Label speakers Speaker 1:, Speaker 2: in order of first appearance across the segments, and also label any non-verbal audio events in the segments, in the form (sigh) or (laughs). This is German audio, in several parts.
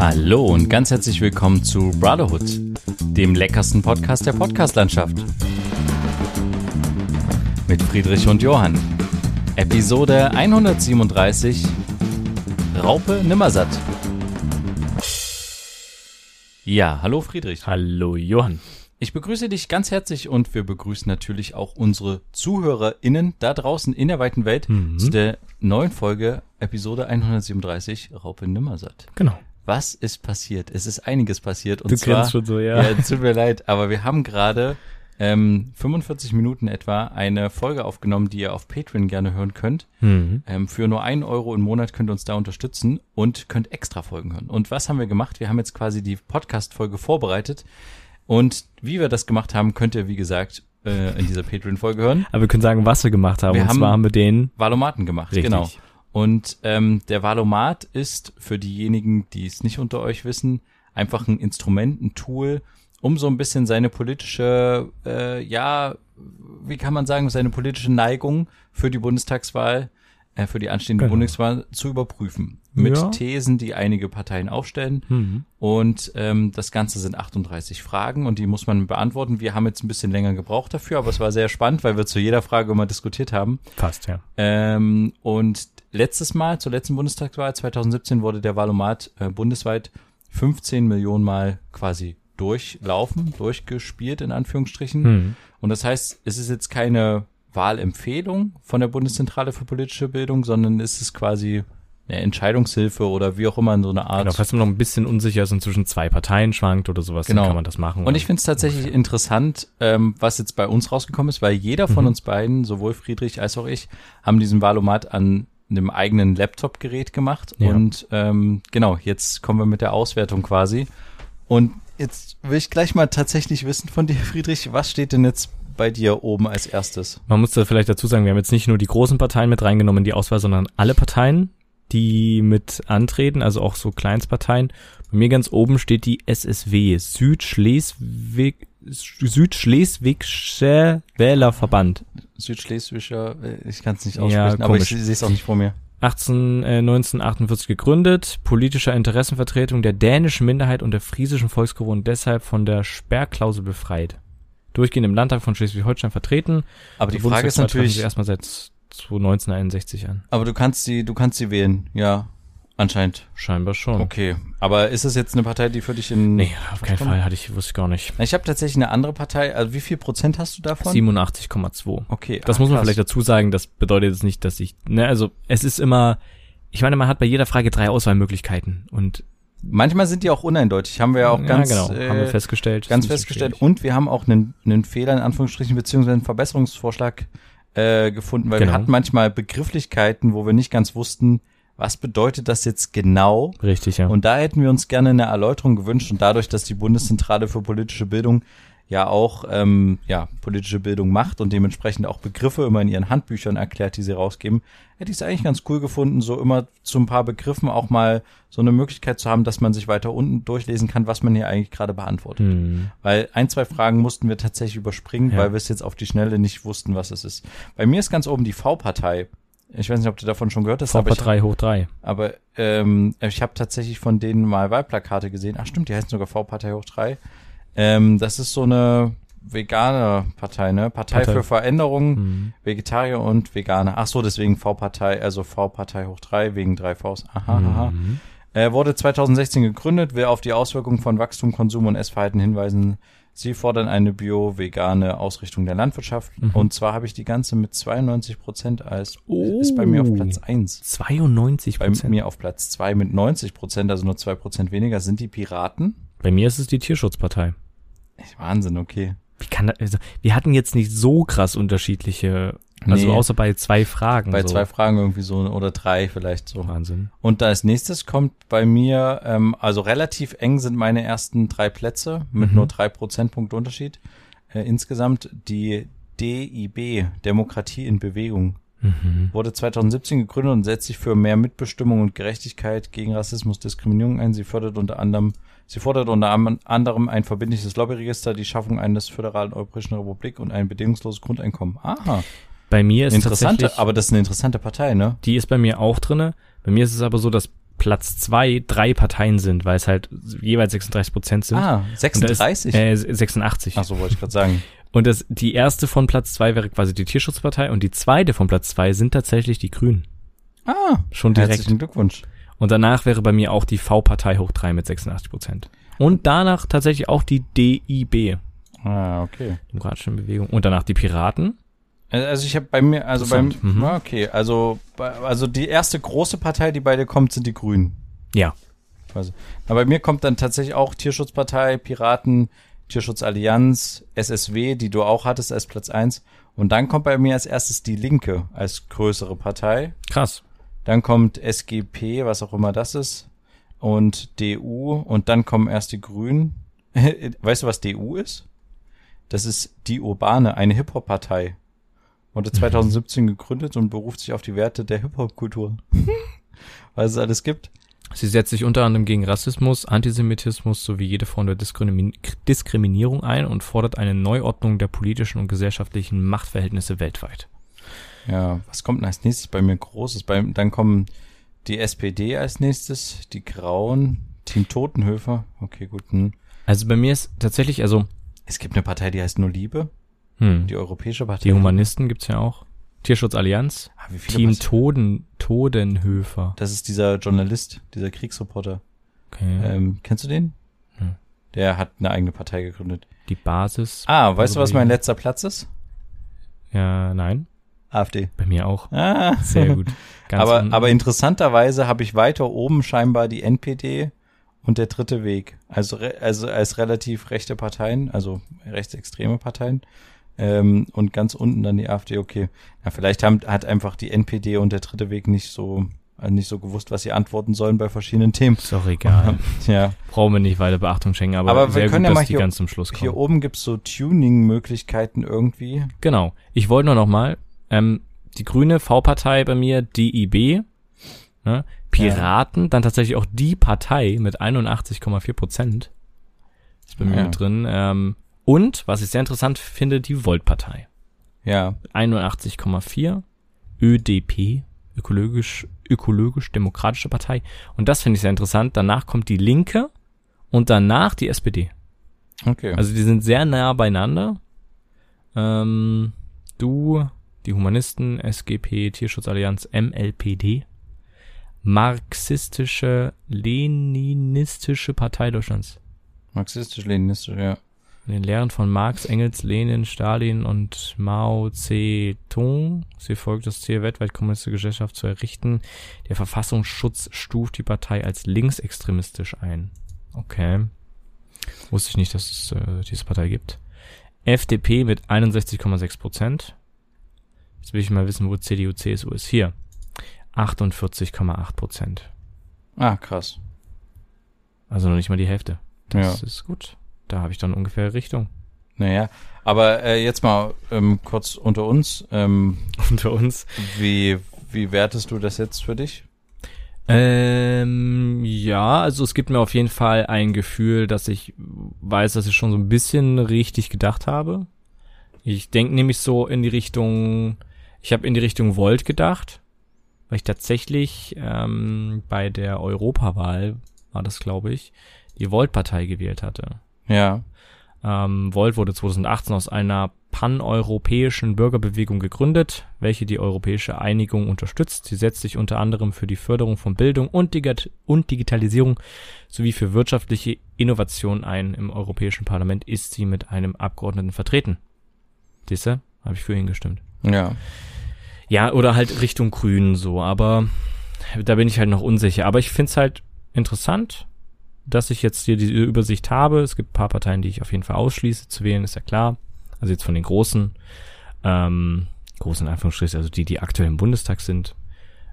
Speaker 1: Hallo und ganz herzlich willkommen zu Brotherhood, dem leckersten Podcast der Podcastlandschaft. Mit Friedrich und Johann. Episode 137 Raupe Nimmersatt. Ja, hallo Friedrich.
Speaker 2: Hallo Johann.
Speaker 1: Ich begrüße dich ganz herzlich und wir begrüßen natürlich auch unsere ZuhörerInnen da draußen in der weiten Welt
Speaker 2: Mhm.
Speaker 1: zu der neuen Folge, Episode 137, Raupe Nimmersatt.
Speaker 2: Genau.
Speaker 1: Was ist passiert? Es ist einiges passiert. Und
Speaker 2: Du
Speaker 1: zwar,
Speaker 2: kennst schon so, ja.
Speaker 1: Ja, tut mir leid, aber wir haben gerade ähm, 45 Minuten etwa eine Folge aufgenommen, die ihr auf Patreon gerne hören könnt.
Speaker 2: Mhm.
Speaker 1: Ähm, für nur einen Euro im Monat könnt ihr uns da unterstützen und könnt extra Folgen hören. Und was haben wir gemacht? Wir haben jetzt quasi die Podcast-Folge vorbereitet. Und wie wir das gemacht haben, könnt ihr, wie gesagt, äh, in dieser Patreon-Folge hören.
Speaker 2: Aber wir können sagen, was wir gemacht haben.
Speaker 1: Wir
Speaker 2: und
Speaker 1: haben-
Speaker 2: zwar haben wir den.
Speaker 1: Valomaten gemacht,
Speaker 2: Richtig.
Speaker 1: genau. Und ähm, der Valomat ist für diejenigen, die es nicht unter euch wissen, einfach ein Instrument, ein Tool, um so ein bisschen seine politische, äh, ja, wie kann man sagen, seine politische Neigung für die Bundestagswahl, für die anstehende
Speaker 2: Genau.
Speaker 1: Bundestagswahl zu überprüfen. Mit
Speaker 2: Ja.
Speaker 1: Thesen, die einige Parteien aufstellen.
Speaker 2: Mhm.
Speaker 1: Und ähm, das Ganze sind 38 Fragen und die muss man beantworten. Wir haben jetzt ein bisschen länger gebraucht dafür, aber es war sehr spannend, weil wir zu jeder Frage immer diskutiert haben.
Speaker 2: Passt, ja.
Speaker 1: Ähm, und letztes Mal, zur letzten Bundestagswahl 2017, wurde der Valomat äh, bundesweit 15 Millionen Mal quasi durchlaufen, durchgespielt in Anführungsstrichen.
Speaker 2: Mhm.
Speaker 1: Und das heißt, es ist jetzt keine Wahlempfehlung von der Bundeszentrale für politische Bildung, sondern es ist quasi eine Entscheidungshilfe oder wie auch immer so eine Art.
Speaker 2: Genau, falls man noch ein bisschen unsicher ist und zwischen zwei Parteien schwankt oder sowas,
Speaker 1: Genau.
Speaker 2: dann kann man das machen.
Speaker 1: Und ich finde es tatsächlich interessant, ähm, was jetzt bei uns rausgekommen ist, weil jeder von
Speaker 2: Mhm.
Speaker 1: uns beiden, sowohl Friedrich als auch ich, haben diesen Valomat an einem eigenen Laptop-Gerät gemacht.
Speaker 2: Ja.
Speaker 1: Und ähm, genau, jetzt kommen wir mit der Auswertung quasi. Und jetzt will ich gleich mal tatsächlich wissen von dir, (laughs) Friedrich, was steht denn jetzt bei dir oben als erstes?
Speaker 2: Man muss da vielleicht dazu sagen, wir haben jetzt nicht nur die großen Parteien mit reingenommen in die Auswahl, sondern alle Parteien, die mit antreten, also auch so Kleinstparteien. Bei mir ganz oben steht die SSW, Südschleswig, Südschleswigsche Wählerverband.
Speaker 1: Südschleswischer, äh, ich kann es nicht
Speaker 2: Ja,
Speaker 1: aussprechen, aber ich sehe es auch nicht vor mir.
Speaker 2: 18, äh, 1948 gegründet, politischer Interessenvertretung der dänischen Minderheit und der friesischen Volksgruppe und deshalb von der Sperrklausel befreit. Durchgehend im Landtag von Schleswig-Holstein vertreten.
Speaker 1: Aber die Frage ist natürlich,
Speaker 2: erstmal seit 1961 an.
Speaker 1: aber du kannst sie, du kannst sie wählen, ja, anscheinend.
Speaker 2: Scheinbar schon.
Speaker 1: Okay, aber ist es jetzt eine Partei, die für dich in...
Speaker 2: Nee, auf keinen? Fall, hatte ich, wusste ich gar nicht.
Speaker 1: Ich habe tatsächlich eine andere Partei. Also wie viel Prozent hast du davon?
Speaker 2: 87,2.
Speaker 1: Okay.
Speaker 2: Das
Speaker 1: ah,
Speaker 2: muss man
Speaker 1: krass.
Speaker 2: vielleicht dazu sagen, das bedeutet jetzt nicht, dass ich, ne, also es ist immer, ich meine, man hat bei jeder Frage drei Auswahlmöglichkeiten und
Speaker 1: Manchmal sind die auch uneindeutig. Haben wir ja auch ganz,
Speaker 2: ja, genau,
Speaker 1: äh,
Speaker 2: haben wir festgestellt.
Speaker 1: ganz festgestellt.
Speaker 2: schwierig.
Speaker 1: Und wir haben auch einen, einen Fehler in Anführungsstrichen beziehungsweise einen Verbesserungsvorschlag äh, gefunden, weil wir
Speaker 2: Genau.
Speaker 1: hatten manchmal Begrifflichkeiten, wo wir nicht ganz wussten, was bedeutet das jetzt genau.
Speaker 2: Richtig, ja.
Speaker 1: Und da hätten wir uns gerne eine Erläuterung gewünscht. Und dadurch, dass die Bundeszentrale für politische Bildung ja auch ähm, ja, politische Bildung macht und dementsprechend auch Begriffe immer in ihren Handbüchern erklärt, die sie rausgeben, hätte ich es eigentlich ganz cool gefunden, so immer zu ein paar Begriffen auch mal so eine Möglichkeit zu haben, dass man sich weiter unten durchlesen kann, was man hier eigentlich gerade beantwortet.
Speaker 2: hm.
Speaker 1: Weil ein, zwei Fragen mussten wir tatsächlich überspringen,
Speaker 2: Ja.
Speaker 1: weil wir es jetzt auf die Schnelle nicht wussten, was es ist. Bei mir ist ganz oben die V-Partei. Ich weiß nicht, ob du davon schon gehört hast, ich,
Speaker 2: 3 hoch 3.
Speaker 1: aber ähm, ich habe tatsächlich von denen mal Wahlplakate gesehen. Ach stimmt, die heißen sogar V-Partei hoch 3. Ähm, das ist so eine vegane Partei, ne? Partei,
Speaker 2: Partei.
Speaker 1: für Veränderung,
Speaker 2: Hm.
Speaker 1: Vegetarier und Veganer. Ach so, deswegen V-Partei, also V-Partei hoch 3 wegen drei Vs. Aha, aha.
Speaker 2: Mhm.
Speaker 1: Er wurde 2016 gegründet, will auf die Auswirkungen von Wachstum, Konsum und Essverhalten hinweisen. Sie fordern eine bio-vegane Ausrichtung der Landwirtschaft.
Speaker 2: Mhm.
Speaker 1: Und zwar habe ich die ganze mit 92 Prozent als, ist bei mir auf
Speaker 2: Oh.
Speaker 1: Platz 1.
Speaker 2: 92
Speaker 1: Bei
Speaker 2: Prozent.
Speaker 1: mir auf Platz 2 mit 90 Prozent, also nur 2 Prozent weniger, sind die Piraten.
Speaker 2: Bei mir ist es die Tierschutzpartei.
Speaker 1: Wahnsinn, okay.
Speaker 2: Wie kann das, also, wir hatten jetzt nicht so krass unterschiedliche, also
Speaker 1: Nee.
Speaker 2: außer bei zwei Fragen.
Speaker 1: Bei
Speaker 2: so.
Speaker 1: zwei Fragen irgendwie so oder drei vielleicht so.
Speaker 2: Wahnsinn.
Speaker 1: Und als nächstes kommt bei mir, ähm, also relativ eng sind meine ersten drei Plätze mit
Speaker 2: Mhm.
Speaker 1: nur drei Prozentpunkte Unterschied. Äh, insgesamt die DIB, Demokratie in Bewegung,
Speaker 2: Mhm.
Speaker 1: wurde 2017 gegründet und setzt sich für mehr Mitbestimmung und Gerechtigkeit gegen Rassismus, Diskriminierung ein. Sie fördert unter anderem, sie fordert unter anderem ein verbindliches Lobbyregister, die Schaffung eines föderalen Europäischen Republik und ein bedingungsloses Grundeinkommen. Aha,
Speaker 2: Bei mir ist
Speaker 1: interessante, aber das ist eine interessante Partei, ne?
Speaker 2: die ist bei mir auch drinne. Bei mir ist es aber so, dass Platz zwei drei Parteien sind, weil es halt jeweils 36 Prozent sind.
Speaker 1: Ah,
Speaker 2: Und da ist-
Speaker 1: 36?
Speaker 2: Äh, 86.
Speaker 1: Ach so, wollte ich gerade sagen. (laughs)
Speaker 2: Und das, die erste von Platz zwei wäre quasi die Tierschutzpartei und die zweite von Platz zwei sind tatsächlich die Grünen.
Speaker 1: Ah,
Speaker 2: Schon direkt.
Speaker 1: herzlichen Glückwunsch.
Speaker 2: Und danach wäre bei mir auch die V-Partei hoch drei mit 86 Prozent. Und danach tatsächlich auch die DIB,
Speaker 1: Ah, okay.
Speaker 2: Demokratische Bewegung. Und danach die Piraten.
Speaker 1: Also ich habe bei mir, also beim.
Speaker 2: Mhm.
Speaker 1: okay, also also die erste große Partei, die bei dir kommt, sind die Grünen.
Speaker 2: Ja.
Speaker 1: Also, aber bei mir kommt dann tatsächlich auch Tierschutzpartei, Piraten, Tierschutzallianz, SSW, die du auch hattest als Platz eins. Und dann kommt bei mir als erstes die Linke als größere Partei.
Speaker 2: Krass.
Speaker 1: Dann kommt SGP, was auch immer das ist, und DU und dann kommen erst die Grünen. (laughs) weißt du, was DU ist? Das ist die Urbane, eine Hip-Hop-Partei. Wurde 2017 gegründet und beruft sich auf die Werte der Hip-Hop-Kultur. (laughs) was es alles gibt.
Speaker 2: Sie setzt sich unter anderem gegen Rassismus, Antisemitismus sowie jede Form der Diskrimi Diskriminierung ein und fordert eine Neuordnung der politischen und gesellschaftlichen Machtverhältnisse weltweit.
Speaker 1: Ja, was kommt denn als nächstes bei mir Großes? Bei, dann kommen die SPD als nächstes, die Grauen, Team Totenhöfer. Okay, gut. Hm.
Speaker 2: Also bei mir ist tatsächlich, also,
Speaker 1: Es gibt eine Partei, die heißt nur Liebe,
Speaker 2: hm,
Speaker 1: die Europäische Partei.
Speaker 2: die Humanisten gibt's ja auch. Tierschutzallianz,
Speaker 1: Ah, wie viele
Speaker 2: Team? Toden, Todenhöfer.
Speaker 1: Das ist dieser Journalist, dieser Kriegsreporter.
Speaker 2: Okay.
Speaker 1: Ähm, kennst du den?
Speaker 2: Hm.
Speaker 1: Der hat eine eigene Partei gegründet.
Speaker 2: Die Basis.
Speaker 1: Ah, weißt du, was mein
Speaker 2: Bewegung.
Speaker 1: letzter Platz ist?
Speaker 2: Ja, nein.
Speaker 1: AfD.
Speaker 2: Bei mir auch.
Speaker 1: Ah.
Speaker 2: Sehr gut. Ganz
Speaker 1: aber, aber interessanterweise habe ich weiter oben scheinbar die NPD und der dritte Weg. Also, also als relativ rechte Parteien, also rechtsextreme Parteien. Ähm, und ganz unten dann die AfD, okay. Ja, vielleicht haben, hat einfach die NPD und der dritte Weg nicht so, äh, nicht so gewusst, was sie antworten sollen bei verschiedenen Themen.
Speaker 2: ist doch egal. (laughs)
Speaker 1: Ja.
Speaker 2: Brauchen wir nicht weiter Beachtung schenken, aber,
Speaker 1: Aber wir können
Speaker 2: gut,
Speaker 1: ja mal hier-
Speaker 2: ganz zum Schluss kommen.
Speaker 1: Hier oben gibt's so Tuning-Möglichkeiten irgendwie.
Speaker 2: Genau. Ich wollte nur noch mal, ähm, die grüne V-Partei bei mir, DIB, ne? Piraten, dann tatsächlich auch die Partei mit 81,4 Prozent. Ist bei mir
Speaker 1: Ja.
Speaker 2: mit drin. Ähm, und, was ich sehr interessant finde, die Volt-Partei.
Speaker 1: Ja.
Speaker 2: 81,4. ÖDP, ökologisch, ökologisch-demokratische Partei. Und das finde ich sehr interessant. Danach kommt die Linke und danach die SPD.
Speaker 1: Okay.
Speaker 2: Also die sind sehr nah beieinander. Ähm, du, die Humanisten, SGP, Tierschutzallianz, MLPD, Marxistische, Leninistische Partei Deutschlands.
Speaker 1: Marxistisch-Leninistisch, ja.
Speaker 2: In den Lehren von Marx, Engels, Lenin, Stalin und Mao Zedong. Sie folgt das Ziel, weltweit kommunistische Gesellschaft zu errichten. Der Verfassungsschutz stuft die Partei als linksextremistisch ein. Okay. Wusste ich nicht, dass es äh, diese Partei gibt. FDP mit 61,6 Prozent. Jetzt will ich mal wissen, wo CDU, CSU ist. Hier. 48,8 Prozent.
Speaker 1: Ah, krass.
Speaker 2: Also noch nicht mal die Hälfte. Das
Speaker 1: Ja.
Speaker 2: ist gut. Da habe ich dann ungefähr Richtung.
Speaker 1: Naja, aber äh, jetzt mal ähm, kurz unter uns. Ähm, (laughs)
Speaker 2: Unter uns.
Speaker 1: wie, wie wertest du das jetzt für dich?
Speaker 2: Ähm, ja, also es gibt mir auf jeden Fall ein Gefühl, dass ich weiß, dass ich schon so ein bisschen richtig gedacht habe. Ich denke nämlich so in die Richtung, ich habe in die Richtung Volt gedacht, weil ich tatsächlich ähm, bei der Europawahl, war das glaube ich, die Volt-Partei gewählt hatte.
Speaker 1: Ja.
Speaker 2: Ähm, Volt wurde 2018 aus einer paneuropäischen Bürgerbewegung gegründet, welche die europäische Einigung unterstützt. Sie setzt sich unter anderem für die Förderung von Bildung und, Digat und Digitalisierung sowie für wirtschaftliche Innovation ein. Im Europäischen Parlament ist sie mit einem Abgeordneten vertreten. Diese habe ich für ihn gestimmt.
Speaker 1: Ja.
Speaker 2: Ja, oder halt Richtung Grün so, aber da bin ich halt noch unsicher. Aber ich find's halt interessant, dass ich jetzt hier diese Übersicht habe. Es gibt ein paar Parteien, die ich auf jeden Fall ausschließe zu wählen, ist ja klar. Also jetzt von den großen, ähm, großen Anführungsstrichen, also die, die aktuell im Bundestag sind.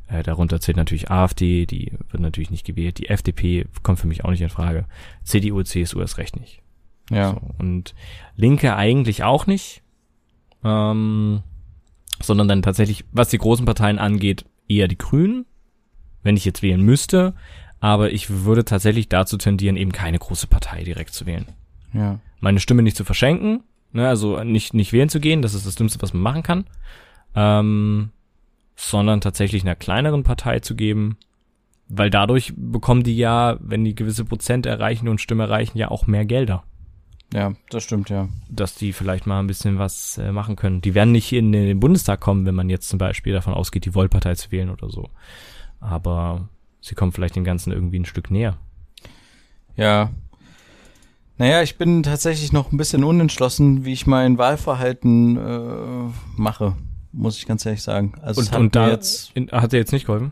Speaker 2: Äh, darunter zählt natürlich AfD, die wird natürlich nicht gewählt. Die FDP kommt für mich auch nicht in Frage. CDU, CSU erst recht nicht.
Speaker 1: Ja.
Speaker 2: So, und Linke eigentlich auch nicht. Ähm, sondern dann tatsächlich, was die großen Parteien angeht, eher die Grünen, wenn ich jetzt wählen müsste. Aber ich würde tatsächlich dazu tendieren, eben keine große Partei direkt zu wählen.
Speaker 1: Ja.
Speaker 2: Meine Stimme nicht zu verschenken, ne, also nicht, nicht wählen zu gehen, das ist das Dümmste, was man machen kann. Ähm, sondern tatsächlich einer kleineren Partei zu geben, weil dadurch bekommen die ja, wenn die gewisse Prozent erreichen und Stimme erreichen, ja auch mehr Gelder.
Speaker 1: Ja, das stimmt, ja.
Speaker 2: Dass die vielleicht mal ein bisschen was äh, machen können. Die werden nicht in den Bundestag kommen, wenn man jetzt zum Beispiel davon ausgeht, die Wollpartei zu wählen oder so. Aber sie kommen vielleicht dem Ganzen irgendwie ein Stück näher.
Speaker 1: Ja. Naja, ich bin tatsächlich noch ein bisschen unentschlossen, wie ich mein Wahlverhalten äh, mache, muss ich ganz ehrlich sagen. Also
Speaker 2: Und,
Speaker 1: hat
Speaker 2: und da
Speaker 1: jetzt
Speaker 2: in, hat dir jetzt nicht geholfen?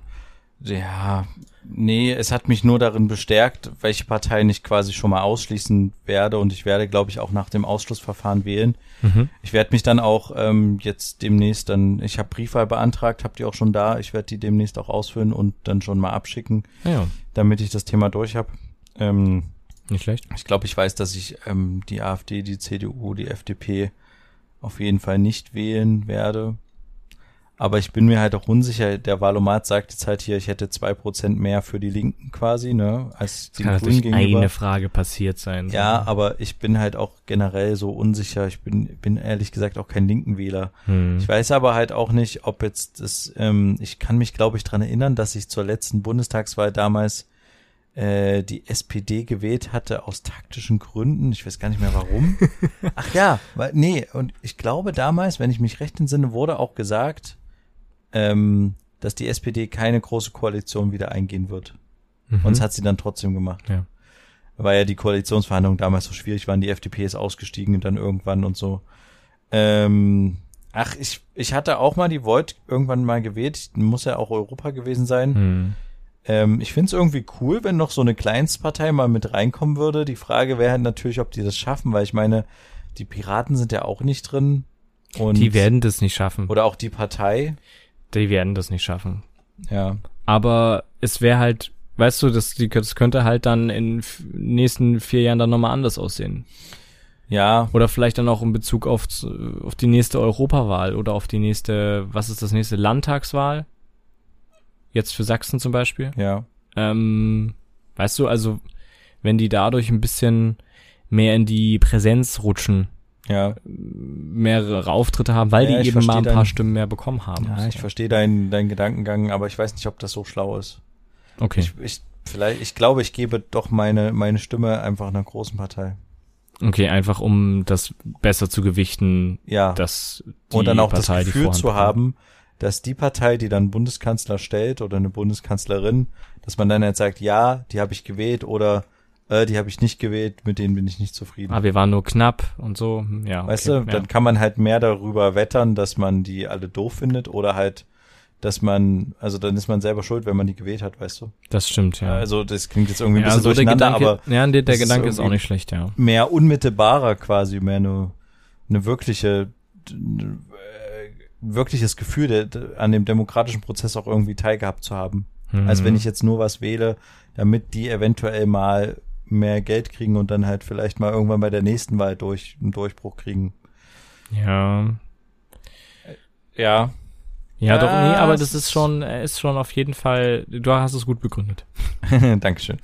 Speaker 1: Ja, nee, es hat mich nur darin bestärkt, welche Partei ich quasi schon mal ausschließen werde und ich werde, glaube ich, auch nach dem Ausschlussverfahren wählen.
Speaker 2: Mhm.
Speaker 1: Ich werde mich dann auch ähm, jetzt demnächst dann, ich habe Briefwahl beantragt, habt ihr auch schon da, ich werde die demnächst auch ausfüllen und dann schon mal abschicken,
Speaker 2: Ja,
Speaker 1: damit ich das Thema durch habe. Ähm,
Speaker 2: nicht schlecht.
Speaker 1: ich glaube, ich weiß, dass ich ähm, die AfD, die CDU, die FDP auf jeden Fall nicht wählen werde. Aber ich bin mir halt auch unsicher. Der Valomat sagt jetzt halt hier, ich hätte zwei Prozent mehr für die Linken quasi, ne, als die
Speaker 2: Kann
Speaker 1: Grünen gegenüber.
Speaker 2: eine Frage passiert sein.
Speaker 1: ja, aber ich bin halt auch generell so unsicher. Ich bin, bin ehrlich gesagt auch kein Linkenwähler.
Speaker 2: Hm.
Speaker 1: Ich weiß aber halt auch nicht, ob jetzt das, ähm, ich kann mich, glaube ich, dran erinnern, dass ich zur letzten Bundestagswahl damals äh, die SPD gewählt hatte aus taktischen Gründen. Ich weiß gar nicht mehr warum. (laughs) Ach ja, weil, nee, und ich glaube damals, wenn ich mich recht entsinne, wurde auch gesagt, ähm, dass die SPD keine große Koalition wieder eingehen wird.
Speaker 2: Mhm.
Speaker 1: Und das hat sie dann trotzdem gemacht.
Speaker 2: Ja.
Speaker 1: Weil ja die Koalitionsverhandlungen damals so schwierig waren, die FDP ist ausgestiegen dann irgendwann und so. Ähm, ach, ich, ich hatte auch mal die Volt irgendwann mal gewählt. Muss ja auch Europa gewesen sein.
Speaker 2: Hm.
Speaker 1: Ähm, ich finde es irgendwie cool, wenn noch so eine Kleinstpartei mal mit reinkommen würde. Die Frage wäre halt natürlich, ob die das schaffen, weil ich meine, die Piraten sind ja auch nicht drin. Und
Speaker 2: Die werden das nicht schaffen.
Speaker 1: oder auch die Partei.
Speaker 2: Die werden das nicht schaffen.
Speaker 1: Ja.
Speaker 2: Aber es wäre halt, weißt du, das, die, das könnte halt dann in nächsten vier Jahren dann nochmal anders aussehen.
Speaker 1: Ja,
Speaker 2: Oder vielleicht dann auch in Bezug auf, auf die nächste Europawahl oder auf die nächste, was ist das nächste, Landtagswahl? Jetzt für Sachsen zum Beispiel.
Speaker 1: ja.
Speaker 2: Ähm, weißt du, also wenn die dadurch ein bisschen mehr in die Präsenz rutschen,
Speaker 1: Ja,
Speaker 2: mehrere Auftritte haben, weil
Speaker 1: Ja, ich
Speaker 2: die eben mal ein paar
Speaker 1: dein-
Speaker 2: Stimmen mehr bekommen haben.
Speaker 1: ja, ich
Speaker 2: So.
Speaker 1: verstehe deinen deinen Gedankengang, aber ich weiß nicht, ob das so schlau ist.
Speaker 2: Okay.
Speaker 1: Ich, ich vielleicht, ich glaube, ich gebe doch meine meine Stimme einfach einer großen Partei.
Speaker 2: Okay, einfach um das besser zu gewichten,
Speaker 1: Ja.
Speaker 2: dass die
Speaker 1: und dann auch
Speaker 2: Partei
Speaker 1: das Gefühl zu haben, dass die Partei, die dann Bundeskanzler stellt oder eine Bundeskanzlerin, dass man dann jetzt sagt, ja, die habe ich gewählt oder äh, die habe ich nicht gewählt, mit denen bin ich nicht zufrieden.
Speaker 2: Ah, wir waren nur knapp und so. Hm, Ja, okay,
Speaker 1: weißt du,
Speaker 2: ja.
Speaker 1: dann kann man halt mehr darüber wettern, dass man die alle doof findet oder halt, dass man, also dann ist man selber schuld, wenn man die gewählt hat, weißt du.
Speaker 2: das stimmt, ja.
Speaker 1: Also das klingt jetzt irgendwie ein
Speaker 2: ja,
Speaker 1: bisschen
Speaker 2: so der
Speaker 1: durcheinander,
Speaker 2: Gedanke,
Speaker 1: aber
Speaker 2: ja, der, der
Speaker 1: ist
Speaker 2: Gedanke ist auch nicht schlecht, ja.
Speaker 1: mehr unmittelbarer quasi, mehr eine, eine wirkliche, äh, wirkliches Gefühl der, an dem demokratischen Prozess auch irgendwie teilgehabt zu haben.
Speaker 2: Mhm.
Speaker 1: Als wenn ich jetzt nur was wähle, damit die eventuell mal mehr Geld kriegen und dann halt vielleicht mal irgendwann bei der nächsten Wahl durch einen Durchbruch kriegen.
Speaker 2: Ja.
Speaker 1: Ja.
Speaker 2: Ja, doch, nee, aber das ist schon, er ist schon auf jeden Fall, du hast es gut begründet. (laughs)
Speaker 1: Dankeschön.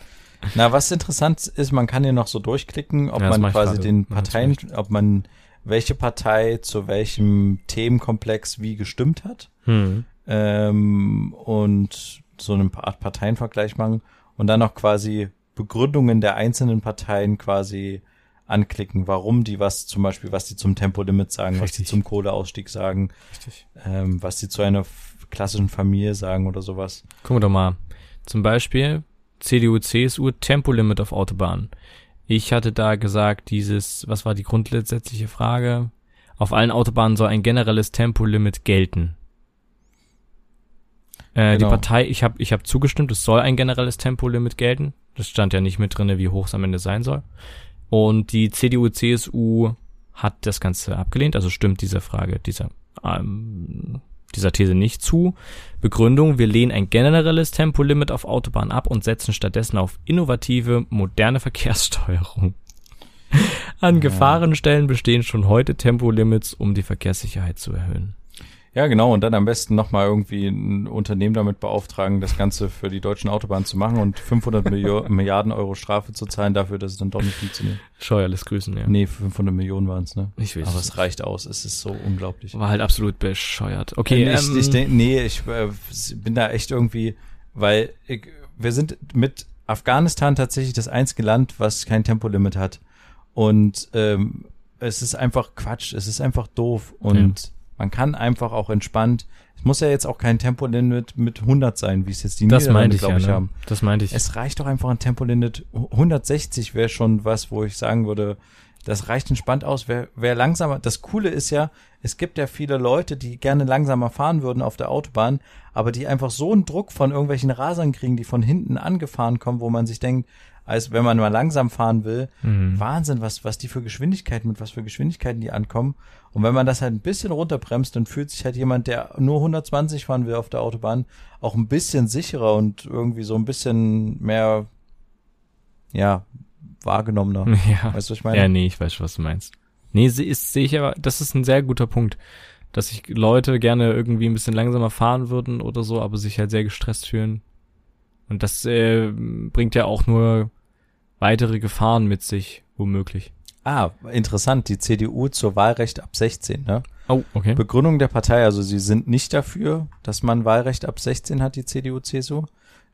Speaker 1: Na, was interessant ist, man kann hier noch so durchklicken, ob
Speaker 2: Ja,
Speaker 1: man quasi den Parteien, ob man welche Partei zu welchem Themenkomplex wie gestimmt hat.
Speaker 2: Hm.
Speaker 1: ähm, und so eine Art Parteienvergleich machen und dann noch quasi Begründungen der einzelnen Parteien quasi anklicken, warum die was zum Beispiel, was die zum Tempolimit sagen, was die
Speaker 2: Richtig.
Speaker 1: zum Kohleausstieg sagen,
Speaker 2: Richtig.
Speaker 1: ähm, was die zu einer klassischen Familie sagen oder sowas.
Speaker 2: Gucken wir doch mal. Zum Beispiel CDU, CSU, Tempolimit auf Autobahnen. Ich hatte da gesagt, dieses, was war die grundsätzliche Frage? Auf allen Autobahnen soll ein generelles Tempolimit gelten. Äh, Die
Speaker 1: Genau.
Speaker 2: Partei, ich habe ich hab zugestimmt, es soll ein generelles Tempolimit gelten. Das stand ja nicht mit drinne, wie hoch es am Ende sein soll. Und die CDU, CSU hat das Ganze abgelehnt, also stimmt dieser Frage, dieser, ähm, dieser These nicht zu. Begründung, wir lehnen ein generelles Tempolimit auf Autobahnen ab und setzen stattdessen auf innovative, moderne (laughs) Verkehrssteuerung. An
Speaker 1: Ja.
Speaker 2: Gefahrenstellen bestehen schon heute Tempolimits, um die Verkehrssicherheit zu erhöhen.
Speaker 1: Ja, genau, und dann am besten nochmal irgendwie ein Unternehmen damit beauftragen, das Ganze für die deutschen Autobahnen zu machen und 500 Millio (laughs) Milliarden Euro Strafe zu zahlen dafür, dass es dann doch nicht funktioniert.
Speaker 2: Scheuerles Grüßen, ja.
Speaker 1: Nee, 500 Millionen waren es, ne?
Speaker 2: Ich weiß
Speaker 1: Aber
Speaker 2: es
Speaker 1: es reicht aus, es ist so unglaublich.
Speaker 2: War halt absolut bescheuert. Okay,
Speaker 1: ich,
Speaker 2: ähm,
Speaker 1: ich denk, nee, ich äh, bin da echt irgendwie, weil ich, wir sind mit Afghanistan tatsächlich das einzige Land, was kein Tempolimit hat. Und ähm, es ist einfach Quatsch, es ist einfach doof. Und ja. Man kann einfach auch entspannt es muss ja jetzt auch kein Tempolimit mit 100 sein, wie es jetzt die
Speaker 2: das Niederlande, glaube ich, ja, ne? haben. Das meinte ich.
Speaker 1: Es reicht doch einfach ein Tempolimit. 160 wäre schon was, wo ich sagen würde, das reicht entspannt aus. Wer, wer langsamer, das Coole ist ja, es gibt ja viele Leute, die gerne langsamer fahren würden auf der Autobahn, aber die einfach so einen Druck von irgendwelchen Rasern kriegen, die von hinten angefahren kommen, wo man sich denkt, als wenn man mal langsam fahren will. Mhm. Wahnsinn, was, was die für Geschwindigkeiten, mit was für Geschwindigkeiten die ankommen. Und wenn man das halt ein bisschen runterbremst, dann fühlt sich halt jemand, der nur 120 fahren will auf der Autobahn, auch ein bisschen sicherer und irgendwie so ein bisschen mehr, ja, wahrgenommener. (laughs)
Speaker 2: Ja. Weißt du, was ich meine? Ja, nee, ich weiß schon, was du meinst. Nee, ist, sehe ich aber, das ist ein sehr guter Punkt. Dass sich Leute gerne irgendwie ein bisschen langsamer fahren würden oder so, aber sich halt sehr gestresst fühlen. Und das äh, bringt ja auch nur weitere Gefahren mit sich, womöglich.
Speaker 1: Ah, interessant. Die CDU zur Wahlrecht ab 16, ne?
Speaker 2: Oh, okay.
Speaker 1: Begründung der Partei, also sie sind nicht dafür, dass man Wahlrecht ab 16 hat, die CDU, CSU.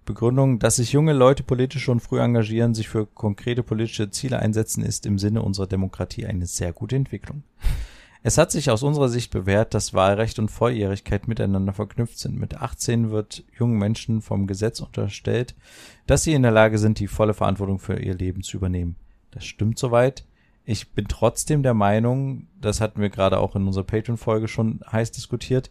Speaker 1: Begründung, dass sich junge Leute politisch schon früh engagieren, sich für konkrete politische Ziele einsetzen, ist im Sinne unserer Demokratie eine sehr gute Entwicklung. Es hat sich aus unserer Sicht bewährt, dass Wahlrecht und Volljährigkeit miteinander verknüpft sind. Mit 18 wird jungen Menschen vom Gesetz unterstellt, dass sie in der Lage sind, die volle Verantwortung für ihr Leben zu übernehmen. Das stimmt soweit. Ich bin trotzdem der Meinung, das hatten wir gerade auch in unserer Patreon-Folge schon heiß diskutiert,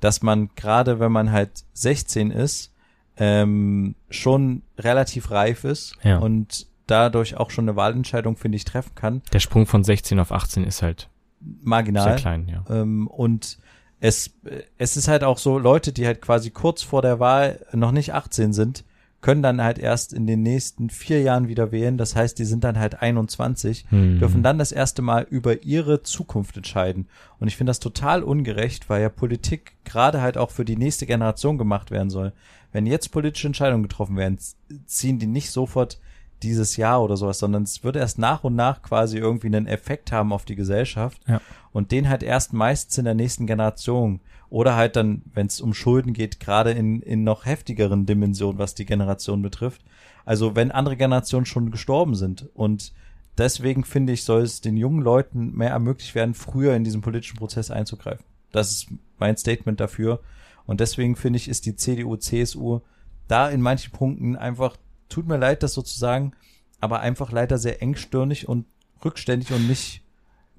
Speaker 1: dass man gerade, wenn man halt 16 ist, ähm, schon relativ reif ist
Speaker 2: ja.
Speaker 1: und dadurch auch schon eine Wahlentscheidung, finde ich, treffen kann.
Speaker 2: Der Sprung von 16 auf 18 ist halt
Speaker 1: marginal.
Speaker 2: Sehr klein, ja.
Speaker 1: Ähm, und es, es ist halt auch so, Leute, die halt quasi kurz vor der Wahl noch nicht 18 sind, können dann halt erst in den nächsten vier Jahren wieder wählen. Das heißt, die sind dann halt 21, hm. dürfen dann das erste Mal über ihre Zukunft entscheiden. Und ich finde das total ungerecht, weil ja Politik gerade halt auch für die nächste Generation gemacht werden soll. Wenn jetzt politische Entscheidungen getroffen werden, ziehen die nicht sofort dieses Jahr oder sowas, sondern es wird erst nach und nach quasi irgendwie einen Effekt haben auf die Gesellschaft
Speaker 2: ja.
Speaker 1: und den halt erst meistens in der nächsten Generation oder halt dann, wenn es um Schulden geht, gerade in, in noch heftigeren Dimensionen, was die Generation betrifft. Also wenn andere Generationen schon gestorben sind und deswegen finde ich, soll es den jungen Leuten mehr ermöglicht werden, früher in diesen politischen Prozess einzugreifen. Das ist mein Statement dafür. Und deswegen finde ich, ist die CDU, CSU da in manchen Punkten einfach tut mir leid, das sozusagen, aber einfach leider sehr engstirnig und rückständig und nicht.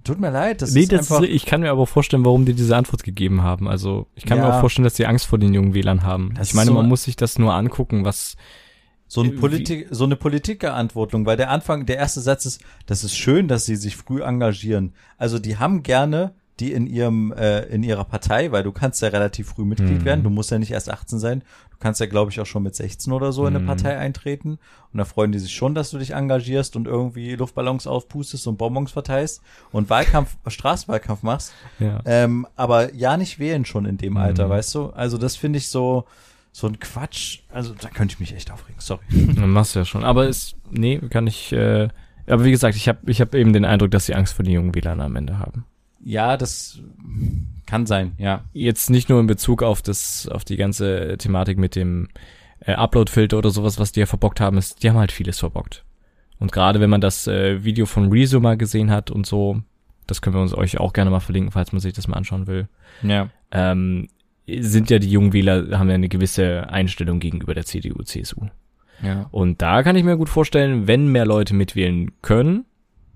Speaker 1: Tut mir leid,
Speaker 2: das nee, ist das einfach. Ist, ich kann mir aber vorstellen, warum die diese Antwort gegeben haben. Also ich kann ja, mir auch vorstellen, dass sie Angst vor den jungen Wählern haben. Ich meine, so man muss sich das nur angucken, was
Speaker 1: so, ein Politik, so eine Politikerantwortung, weil der Anfang, der erste Satz ist, das ist schön, dass sie sich früh engagieren. Also die haben gerne die in ihrem äh, in ihrer Partei, weil du kannst ja relativ früh Mitglied mhm. werden, du musst ja nicht erst 18 sein, du kannst ja glaube ich auch schon mit 16 oder so in eine mhm. Partei eintreten und da freuen die sich schon, dass du dich engagierst und irgendwie Luftballons aufpustest und Bonbons verteilst und Wahlkampf (laughs) Straßenwahlkampf machst.
Speaker 2: Ja.
Speaker 1: Ähm, aber ja nicht wählen schon in dem Alter, mhm. weißt du? Also das finde ich so so ein Quatsch. Also da könnte ich mich echt aufregen. Sorry. (laughs)
Speaker 2: Dann machst du ja schon. Aber es nee, kann ich äh, aber wie gesagt, ich habe ich hab eben den Eindruck, dass sie Angst vor den jungen Wählern am Ende haben.
Speaker 1: Ja, das kann sein, ja.
Speaker 2: Jetzt nicht nur in Bezug auf das, auf die ganze Thematik mit dem äh, Upload-Filter oder sowas, was die ja verbockt haben, ist, die haben halt vieles verbockt. Und gerade wenn man das äh, Video von Rezo mal gesehen hat und so, das können wir uns euch auch gerne mal verlinken, falls man sich das mal anschauen will.
Speaker 1: Ja.
Speaker 2: Ähm, sind ja die jungen Wähler, haben ja eine gewisse Einstellung gegenüber der CDU, CSU.
Speaker 1: Ja.
Speaker 2: Und da kann ich mir gut vorstellen, wenn mehr Leute mitwählen können,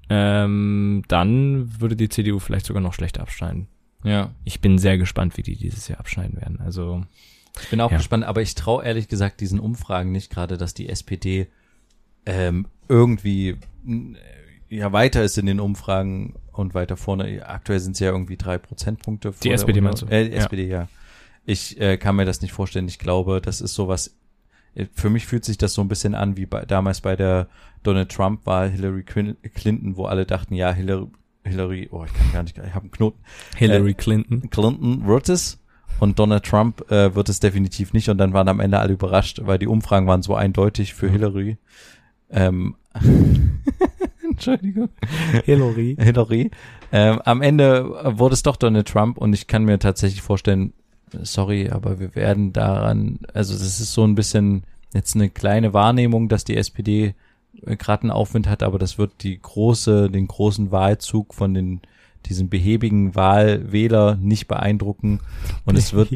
Speaker 2: ähm, dann würde die CDU vielleicht sogar noch schlechter abschneiden.
Speaker 1: Ja.
Speaker 2: Ich bin sehr gespannt, wie die dieses Jahr abschneiden werden. Also
Speaker 1: ich bin auch ja. gespannt, aber ich traue ehrlich gesagt diesen Umfragen nicht gerade, dass die SPD ähm, irgendwie ja weiter ist in den Umfragen und weiter vorne. Aktuell sind es ja irgendwie drei Prozentpunkte.
Speaker 2: Die SPD meinst du?
Speaker 1: Äh, die SPD, ja. ja. Ich äh, kann mir das nicht vorstellen. Ich glaube, das ist sowas für mich fühlt sich das so ein bisschen an wie bei, damals bei der Donald Trump-Wahl Hillary Clinton, wo alle dachten, ja, Hillary, Hillary, oh, ich kann gar nicht, ich habe einen Knoten.
Speaker 2: Hillary äh, Clinton.
Speaker 1: Clinton wird es und Donald Trump äh, wird es definitiv nicht und dann waren am Ende alle überrascht, weil die Umfragen waren so eindeutig für Hillary. Ähm, (laughs) Entschuldigung.
Speaker 2: Hillary.
Speaker 1: Hillary. Ähm, am Ende wurde es doch Donald Trump und ich kann mir tatsächlich vorstellen, sorry, aber wir werden daran, also das ist so ein bisschen, jetzt eine kleine Wahrnehmung, dass die SPD äh, gerade einen Aufwind hat, aber das wird die große, den großen Wahlzug von den diesen behäbigen Wahlwähler nicht beeindrucken. Und es wird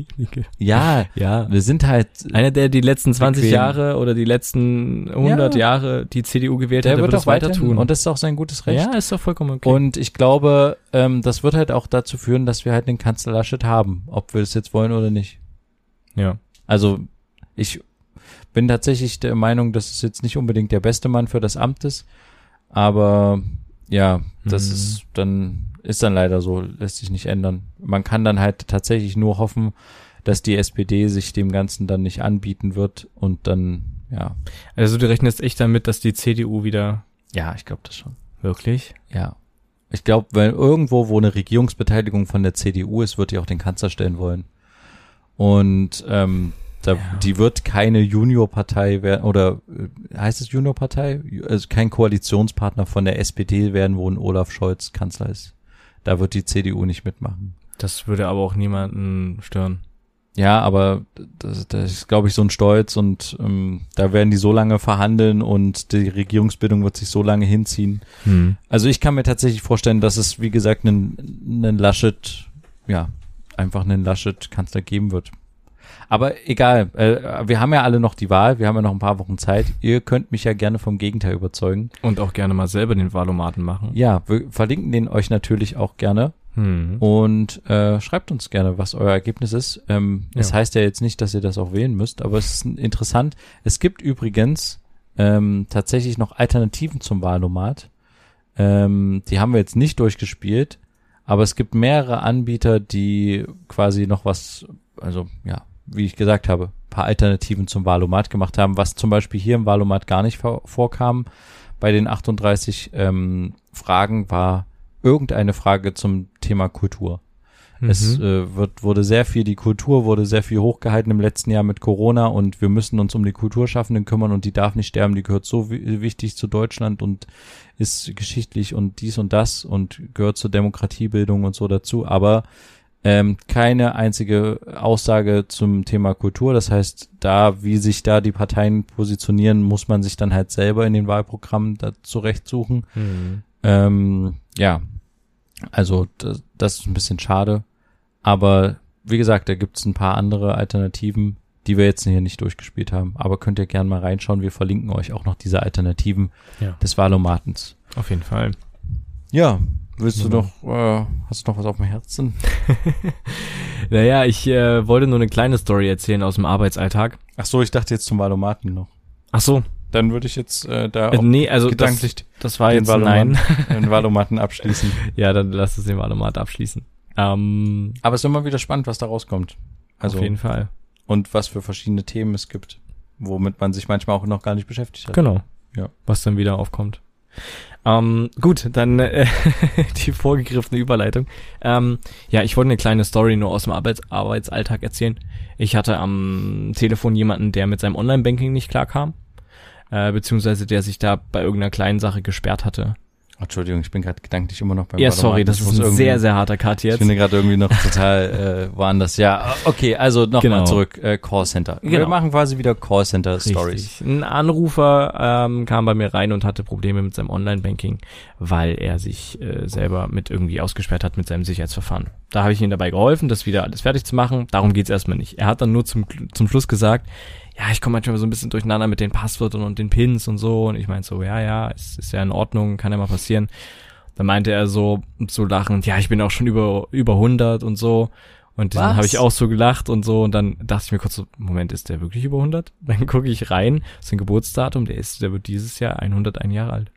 Speaker 1: ja (laughs)
Speaker 2: ja.
Speaker 1: wir sind halt
Speaker 2: einer der die letzten 20
Speaker 1: Bequem.
Speaker 2: Jahre oder die letzten 100
Speaker 1: Ja.
Speaker 2: Jahre die CDU gewählt
Speaker 1: der
Speaker 2: hat, der
Speaker 1: wird
Speaker 2: wird das weiter tun.
Speaker 1: Und das ist auch sein gutes Recht.
Speaker 2: Ja ist doch vollkommen okay.
Speaker 1: Und ich glaube ähm, das wird halt auch dazu führen dass wir halt den Kanzler Laschet haben ob wir es jetzt wollen oder nicht.
Speaker 2: Ja.
Speaker 1: Also ich bin tatsächlich der Meinung, dass es jetzt nicht unbedingt der beste Mann für das Amt ist, aber ja, das
Speaker 2: Mhm.
Speaker 1: ist dann ist dann leider so, lässt sich nicht ändern. Man kann dann halt tatsächlich nur hoffen, dass die SPD sich dem Ganzen dann nicht anbieten wird und dann ja,
Speaker 2: also du rechnest echt damit dass die CDU wieder
Speaker 1: ja, ich glaube das schon.
Speaker 2: wirklich
Speaker 1: Ja. Ich glaube, wenn irgendwo, wo eine Regierungsbeteiligung von der CDU ist, wird die auch den Kanzler stellen wollen. Und ähm, da,
Speaker 2: Ja.
Speaker 1: die wird keine Juniorpartei werden, oder äh, heißt es Juniorpartei? Also kein Koalitionspartner von der SPD werden, wo ein Olaf Scholz Kanzler ist. Da wird die CDU nicht mitmachen.
Speaker 2: das würde aber auch niemanden stören
Speaker 1: Ja, aber das, das ist, glaube ich, so ein Stolz und ähm, da werden die so lange verhandeln und die Regierungsbildung wird sich so lange hinziehen.
Speaker 2: hm.
Speaker 1: Also ich kann mir tatsächlich vorstellen, dass es, wie gesagt, einen, einen Laschet, ja, einfach einen Laschet-Kanzler geben wird. Aber egal, äh, wir haben ja alle noch die Wahl, wir haben ja noch ein paar Wochen Zeit. Ihr könnt mich ja gerne vom Gegenteil überzeugen.
Speaker 2: und auch gerne mal selber den Wahlomaten machen
Speaker 1: Ja, wir verlinken den euch natürlich auch gerne
Speaker 2: hm.
Speaker 1: und äh, schreibt uns gerne, was euer Ergebnis ist. Ähm,
Speaker 2: Ja.
Speaker 1: Es heißt ja jetzt nicht, dass ihr das auch wählen müsst, aber es ist interessant. Es gibt übrigens ähm, tatsächlich noch Alternativen zum Wahlomat. Ähm, die haben wir jetzt nicht durchgespielt, aber es gibt mehrere Anbieter, die quasi noch was, also ja, wie ich gesagt habe, paar Alternativen zum Wahlomat gemacht haben, was zum Beispiel hier im Wahlomat gar nicht vor, vorkam. Bei den 38 ähm, Fragen war irgendeine Frage zum Thema Kultur. Es
Speaker 2: Mhm.
Speaker 1: äh, wird, wurde sehr viel, die Kultur wurde sehr viel hochgehalten im letzten Jahr mit Corona und wir müssen uns um die Kulturschaffenden kümmern und die darf nicht sterben, die gehört so wi- wichtig zu Deutschland und ist geschichtlich und dies und das und gehört zur Demokratiebildung und so dazu, aber ähm, keine einzige Aussage zum Thema Kultur. Das heißt, da, wie sich da die Parteien positionieren, muss man sich dann halt selber in den Wahlprogrammen da zurechtsuchen.
Speaker 2: Hm.
Speaker 1: Ähm, ja, also das, das ist ein bisschen schade. Aber wie gesagt, da gibt's ein paar andere Alternativen, die wir jetzt hier nicht durchgespielt haben. Aber könnt ihr gerne mal reinschauen. Wir verlinken euch auch noch diese Alternativen
Speaker 2: Ja.
Speaker 1: des Wahlomatens.
Speaker 2: auf jeden Fall
Speaker 1: Ja, willst du noch, äh, hast du noch was auf dem Herzen? (laughs)
Speaker 2: naja ich äh, wollte nur eine kleine Story erzählen aus dem Arbeitsalltag
Speaker 1: Ach so, ich dachte jetzt zum Wahlomaten noch.
Speaker 2: ach so
Speaker 1: Dann würde ich jetzt äh, da
Speaker 2: äh, nee also das,
Speaker 1: gedanklich
Speaker 2: das war
Speaker 1: den
Speaker 2: jetzt
Speaker 1: Wahlomaten,
Speaker 2: nein
Speaker 1: den Wahlomaten abschließen. (laughs)
Speaker 2: ja dann lass es den Wahlomat abschließen ähm,
Speaker 1: Aber es ist immer wieder spannend, was da rauskommt. Also
Speaker 2: auf jeden Fall
Speaker 1: und was für verschiedene Themen es gibt, womit man sich manchmal auch noch gar nicht beschäftigt hat.
Speaker 2: Genau.
Speaker 1: Ja.
Speaker 2: Was dann wieder aufkommt. Ähm, gut, dann äh, (laughs) die vorgegriffene Überleitung. Ähm, ja, ich wollte eine kleine Story nur aus dem Arbeits Arbeitsalltag erzählen. Ich hatte am Telefon jemanden, der mit seinem Online-Banking nicht klarkam, äh, beziehungsweise der sich da bei irgendeiner kleinen Sache gesperrt hatte.
Speaker 1: Entschuldigung, ich bin gerade gedanklich immer noch beim
Speaker 2: Ja, sorry, das
Speaker 1: Ich
Speaker 2: ist ein sehr, sehr harter Cut
Speaker 1: Ich
Speaker 2: jetzt.
Speaker 1: bin gerade irgendwie noch total (laughs) äh, woanders. Ja, okay, also nochmal
Speaker 2: Genau.
Speaker 1: zurück. Äh, Callcenter. Wir
Speaker 2: Genau.
Speaker 1: machen quasi wieder Callcenter-Stories.
Speaker 2: Ein Anrufer ähm, kam bei mir rein und hatte Probleme mit seinem Online-Banking, weil er sich äh, selber mit irgendwie ausgesperrt hat mit seinem Sicherheitsverfahren. Da habe ich ihm dabei geholfen, das wieder alles fertig zu machen. Darum geht's erstmal nicht. Er hat dann nur zum, zum Schluss gesagt, ja, ich komme manchmal so ein bisschen durcheinander mit den Passwörtern und den Pins und so. Und ich meinte so, ja, ja, es ist ja in Ordnung, kann ja mal passieren. Dann meinte er so, so lachend, ja, ich bin auch schon über, über 100 und so. Und dann habe ich auch so gelacht und so. Und dann dachte ich mir kurz so, Moment, ist der wirklich über 100? (laughs) Dann gucke ich rein, sein Geburtsdatum, der ist, der wird dieses Jahr 101 Jahre alt.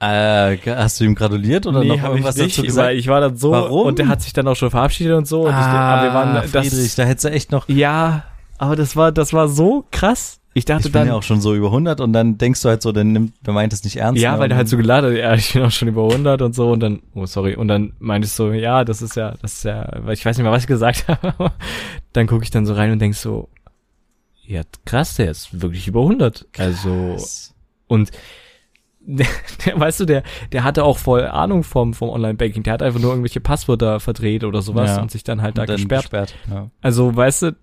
Speaker 1: Äh, hast du ihm gratuliert oder noch
Speaker 2: hab
Speaker 1: irgendwas
Speaker 2: ich nicht,
Speaker 1: dazu gesagt?
Speaker 2: ich war dann so
Speaker 1: Warum?
Speaker 2: und der hat sich dann auch schon verabschiedet und so. Und ich,
Speaker 1: ah,
Speaker 2: aber wir waren das,
Speaker 1: Friedrich, da hättest du echt noch.
Speaker 2: ja, aber das war das war so krass. Ich dachte
Speaker 1: Ich bin
Speaker 2: dann
Speaker 1: ja auch schon so über 100 und dann denkst du halt so, der nimmt, der meint es nicht ernst.
Speaker 2: Ja,
Speaker 1: ne?
Speaker 2: weil der halt so geladen hat, ja, ich bin auch schon über 100 und so und dann, oh sorry, und dann meintest du, ja, das ist ja, das ist ja, weil ich weiß nicht mehr, was ich gesagt (laughs) habe, dann gucke ich dann so rein und denk so, ja, krass, der ist wirklich über 100. Also,
Speaker 1: Krass.
Speaker 2: und der, (laughs) der, weißt du, der, der hatte auch voll Ahnung vom, vom Online-Banking, der hat einfach nur irgendwelche Passwörter verdreht oder sowas
Speaker 1: Ja.
Speaker 2: und sich dann halt da
Speaker 1: dann
Speaker 2: gesperrt.
Speaker 1: gesperrt. Ja.
Speaker 2: Also, weißt du,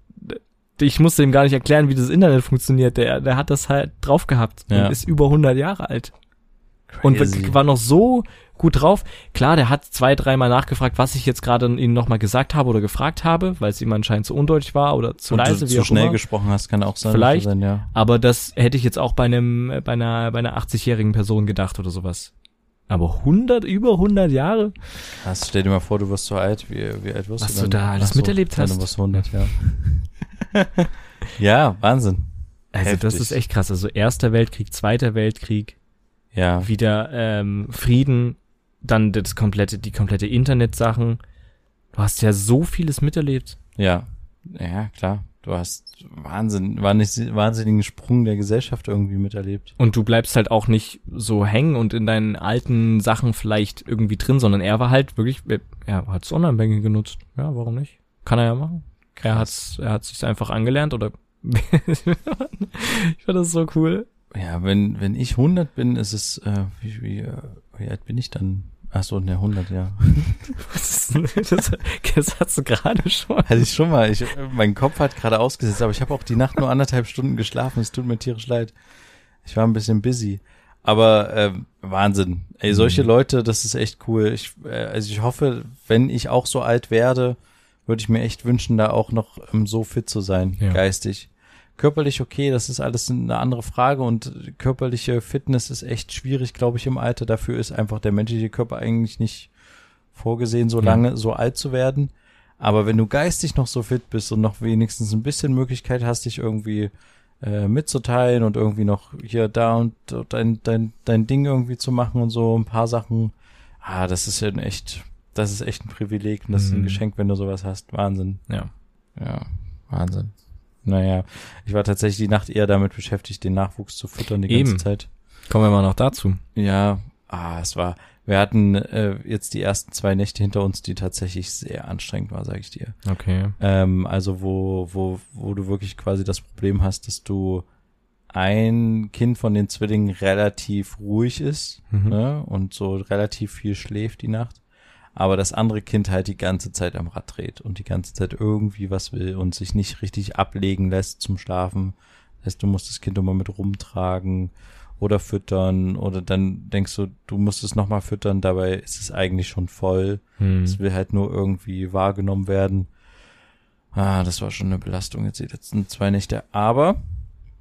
Speaker 2: ich musste ihm gar nicht erklären, wie das Internet funktioniert. Der, der hat das halt drauf gehabt
Speaker 1: Ja.
Speaker 2: und ist über 100 Jahre alt. Und
Speaker 1: Crazy.
Speaker 2: war noch so gut drauf. Klar, der hat zwei, dreimal nachgefragt, was ich jetzt gerade ihnen nochmal gesagt habe oder gefragt habe, weil es ihm anscheinend zu undeutlich war oder zu
Speaker 1: Und
Speaker 2: leise,
Speaker 1: du
Speaker 2: wie
Speaker 1: zu schnell
Speaker 2: immer.
Speaker 1: gesprochen hast, kann auch sein.
Speaker 2: Vielleicht.
Speaker 1: Sein, ja.
Speaker 2: Aber das hätte ich jetzt auch bei einem, bei einer, bei einer 80-jährigen Person gedacht oder sowas. Aber 100, über 100 Jahre?
Speaker 1: Krass, stell dir mal vor, du wirst so alt, wie, wie alt wirst
Speaker 2: Was
Speaker 1: du
Speaker 2: du
Speaker 1: dann?
Speaker 2: da alles
Speaker 1: Ach so,
Speaker 2: miterlebt hast.
Speaker 1: Du wirst 100, ja. (laughs) ja, Wahnsinn.
Speaker 2: Also das
Speaker 1: Heftig.
Speaker 2: ist echt krass. Also Erster Weltkrieg, Zweiter Weltkrieg,
Speaker 1: Ja,
Speaker 2: wieder ähm, Frieden, dann das komplette, die komplette Internetsachen. Du hast ja so vieles miterlebt.
Speaker 1: ja, ja, klar. Du hast Wahnsinn, wahnsinnig- wahnsinnigen Sprung der Gesellschaft irgendwie miterlebt.
Speaker 2: Und du bleibst halt auch nicht so hängen und in deinen alten Sachen vielleicht irgendwie drin, sondern er war halt wirklich, er hat's Online-Banking genutzt. Ja, warum nicht? Kann er ja machen. Er hat's, er hat sich's einfach angelernt oder (laughs) ich fand das so cool.
Speaker 1: Ja, wenn, wenn ich 100 bin, ist es, äh, wie, wie, äh, wie alt bin ich dann? Ach so, ne, 100, ja. (laughs)
Speaker 2: Was ist denn das, das hast du gerade schon.
Speaker 1: Hatte ich schon mal. Ich, mein Kopf hat gerade ausgesetzt, aber ich habe auch die Nacht nur anderthalb Stunden geschlafen. Es tut mir tierisch leid. Ich war ein bisschen busy. Aber äh, Wahnsinn. Ey, solche
Speaker 2: Mhm.
Speaker 1: Leute, das ist echt cool. Ich, äh, also ich hoffe, wenn ich auch so alt werde, würde ich mir echt wünschen, da auch noch ähm, so fit zu sein,
Speaker 2: Ja.
Speaker 1: geistig. Körperlich okay, das ist alles eine andere Frage und körperliche Fitness ist echt schwierig, glaube ich, im Alter. Dafür ist einfach der menschliche Körper eigentlich nicht vorgesehen, so
Speaker 2: Ja.
Speaker 1: lange so alt zu werden. Aber wenn du geistig noch so fit bist und noch wenigstens ein bisschen Möglichkeit hast, dich irgendwie äh, mitzuteilen und irgendwie noch hier da und dein, dein, dein Ding irgendwie zu machen und so ein paar Sachen, ah, das ist ja echt, das ist echt ein Privileg und das ist ein
Speaker 2: Mhm.
Speaker 1: Geschenk, wenn du sowas hast. Wahnsinn.
Speaker 2: Ja.
Speaker 1: Ja, Wahnsinn. Naja, ich war tatsächlich die Nacht eher damit beschäftigt, den Nachwuchs zu füttern die
Speaker 2: Eben.
Speaker 1: ganze Zeit.
Speaker 2: Kommen wir mal noch dazu.
Speaker 1: Ja, ah, es war, wir hatten äh, jetzt die ersten zwei Nächte hinter uns, die tatsächlich sehr anstrengend war, sage ich dir.
Speaker 2: Okay.
Speaker 1: Ähm, also wo, wo, wo du wirklich quasi das Problem hast, dass du ein Kind von den Zwillingen relativ ruhig ist
Speaker 2: Mhm.
Speaker 1: ne, und so relativ viel schläft die Nacht, aber das andere Kind halt die ganze Zeit am Rad dreht und die ganze Zeit irgendwie was will und sich nicht richtig ablegen lässt zum Schlafen. Das heißt, du musst das Kind immer mit rumtragen oder füttern oder dann denkst du, du musst es nochmal füttern, dabei ist es eigentlich schon voll.
Speaker 2: Hm.
Speaker 1: Es will halt nur irgendwie wahrgenommen werden. Ah, das war schon eine Belastung jetzt die letzten zwei Nächte. Aber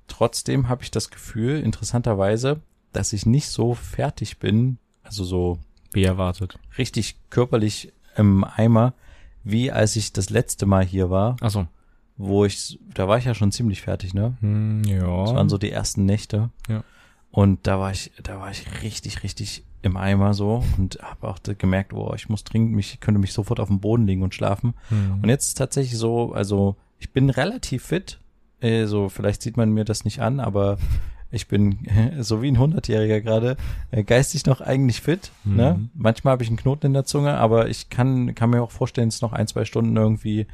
Speaker 1: trotzdem habe ich das Gefühl, interessanterweise, dass ich nicht so fertig bin, also so
Speaker 2: Wie erwartet.
Speaker 1: richtig körperlich im Eimer, wie als ich das letzte Mal hier war,
Speaker 2: Achso.
Speaker 1: wo ich, da war ich ja schon ziemlich fertig, ne?
Speaker 2: Hm, ja.
Speaker 1: Das waren so die ersten Nächte.
Speaker 2: Ja.
Speaker 1: Und da war ich, da war ich richtig, richtig im Eimer so und habe auch gemerkt, oh, ich muss dringend mich, ich könnte mich sofort auf den Boden legen und schlafen.
Speaker 2: Hm.
Speaker 1: Und jetzt ist tatsächlich so, also ich bin relativ fit. So, vielleicht sieht man mir das nicht an, aber ich bin (laughs) so wie ein Hundertjähriger gerade äh, geistig noch eigentlich fit.
Speaker 2: Mhm.
Speaker 1: Ne? Manchmal habe ich einen Knoten in der Zunge, aber ich kann, kann mir auch vorstellen, es noch ein, zwei Stunden irgendwie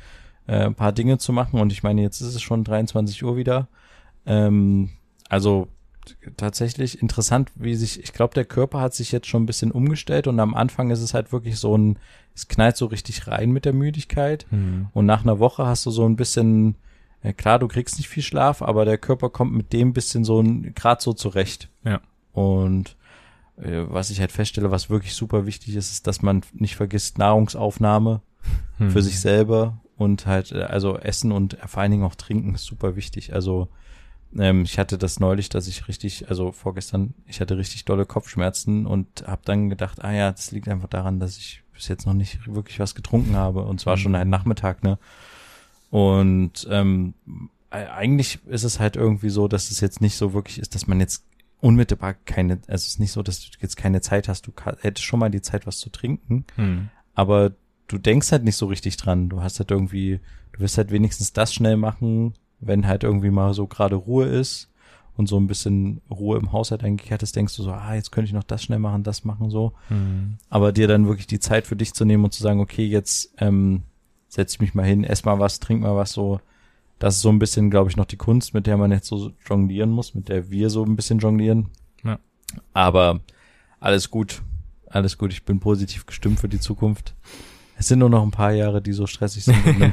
Speaker 1: äh, ein paar Dinge zu machen. Und ich meine, jetzt ist es schon 23 Uhr wieder. Ähm, also tatsächlich interessant, wie sich, ich glaube, der Körper hat sich jetzt schon ein bisschen umgestellt und am Anfang ist es halt wirklich so ein, es knallt so richtig rein mit der Müdigkeit.
Speaker 2: Hm.
Speaker 1: Und nach einer Woche hast du so ein bisschen, äh, klar, du kriegst nicht viel Schlaf, aber der Körper kommt mit dem bisschen so grad so zurecht.
Speaker 2: Ja.
Speaker 1: Und äh, was ich halt feststelle, was wirklich super wichtig ist, ist, dass man nicht vergisst Nahrungsaufnahme
Speaker 2: Hm.
Speaker 1: für sich selber und halt, äh, also Essen und vor allen Dingen auch Trinken ist super wichtig. Also ähm, ich hatte das neulich, dass ich richtig, also vorgestern, ich hatte richtig dolle Kopfschmerzen und habe dann gedacht, ah ja, das liegt einfach daran, dass ich bis jetzt noch nicht wirklich was getrunken habe und zwar schon
Speaker 2: Mhm.
Speaker 1: ein Nachmittag, ne? Und ähm, eigentlich ist es halt irgendwie so, dass es jetzt nicht so wirklich ist, dass man jetzt unmittelbar keine, also es ist nicht so, dass du jetzt keine Zeit hast, du hättest schon mal die Zeit, was zu trinken,
Speaker 2: Hm.
Speaker 1: aber du denkst halt nicht so richtig dran. Du hast halt irgendwie, du wirst halt wenigstens das schnell machen, wenn halt irgendwie mal so gerade Ruhe ist und so ein bisschen Ruhe im Haushalt eingekehrt ist, denkst du so, ah, jetzt könnte ich noch das schnell machen, das machen, so.
Speaker 2: Hm.
Speaker 1: Aber dir dann wirklich die Zeit für dich zu nehmen und zu sagen, okay, jetzt ähm, setz ich mich mal hin, ess mal was, trink mal was, so. Das ist so ein bisschen, glaube ich, noch die Kunst, mit der man jetzt so jonglieren muss, mit der wir so ein bisschen jonglieren.
Speaker 2: Ja.
Speaker 1: Aber alles gut. Alles gut. Ich bin positiv gestimmt für die Zukunft. Es sind nur noch ein paar Jahre, die so stressig sind. (laughs)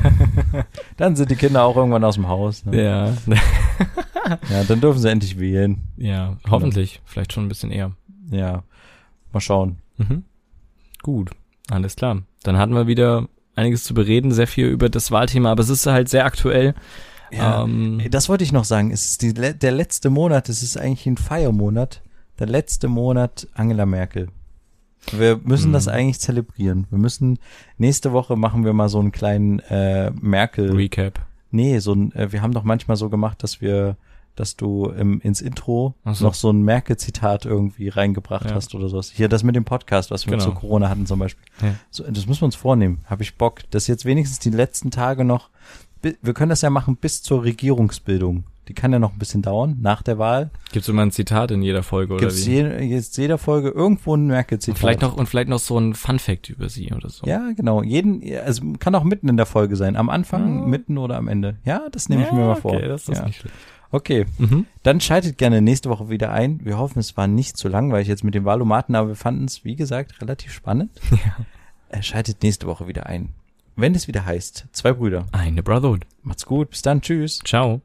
Speaker 1: Dann, sind die Kinder auch irgendwann aus dem Haus. Ne?
Speaker 2: Ja. (laughs)
Speaker 1: Ja, dann dürfen sie endlich wählen.
Speaker 2: ja, hoffentlich. Vielleicht schon ein bisschen eher.
Speaker 1: Ja, mal schauen.
Speaker 2: Mhm. Gut, alles klar. Dann hatten wir wieder einiges zu bereden, sehr viel über das Wahlthema, aber es ist halt sehr aktuell.
Speaker 1: Ja,
Speaker 2: Ähm,
Speaker 1: Das wollte ich noch sagen. Es ist die, der letzte Monat, es ist eigentlich ein Feiermonat. Der letzte Monat Angela Merkel. Wir müssen
Speaker 2: Mhm.
Speaker 1: das eigentlich zelebrieren. Wir müssen, nächste Woche machen wir mal so einen kleinen äh, Merkel.
Speaker 2: Recap.
Speaker 1: Nee, so ein, äh, wir haben doch manchmal so gemacht, dass wir, dass du im, ins Intro
Speaker 2: so.
Speaker 1: noch so ein Merkel-Zitat irgendwie reingebracht
Speaker 2: Ja.
Speaker 1: hast oder sowas. Hier, das mit dem Podcast, was wir
Speaker 2: Genau.
Speaker 1: zu Corona hatten zum Beispiel.
Speaker 2: Ja.
Speaker 1: So, das müssen wir uns vornehmen. Habe ich Bock. Das jetzt wenigstens die letzten Tage noch. Wir können das ja machen bis zur Regierungsbildung. Die kann ja noch ein bisschen dauern, nach der Wahl.
Speaker 2: Gibt es immer ein Zitat in jeder Folge oder
Speaker 1: Gibt es
Speaker 2: wie?
Speaker 1: je, jetzt jeder Folge irgendwo ein
Speaker 2: Und
Speaker 1: Merkel-Zitat.
Speaker 2: vielleicht noch und vielleicht noch so ein Fun Fact über sie oder so.
Speaker 1: Ja, genau. Jeden, also kann auch mitten in der Folge sein. Am Anfang,
Speaker 2: Ja.
Speaker 1: mitten oder am Ende. Ja, das nehme ich mir mal vor.
Speaker 2: Okay, das ist nicht schlecht.
Speaker 1: Okay.
Speaker 2: Mhm.
Speaker 1: Dann schaltet gerne nächste Woche wieder ein. Wir hoffen, es war nicht zu langweilig jetzt mit dem Wahlomaten, aber wir fanden es, wie gesagt, relativ spannend. (laughs) Ja. Schaltet nächste Woche wieder ein. Wenn es wieder heißt, zwei Brüder.
Speaker 2: Eine Brotherhood.
Speaker 1: Macht's gut, bis dann, tschüss.
Speaker 2: Ciao.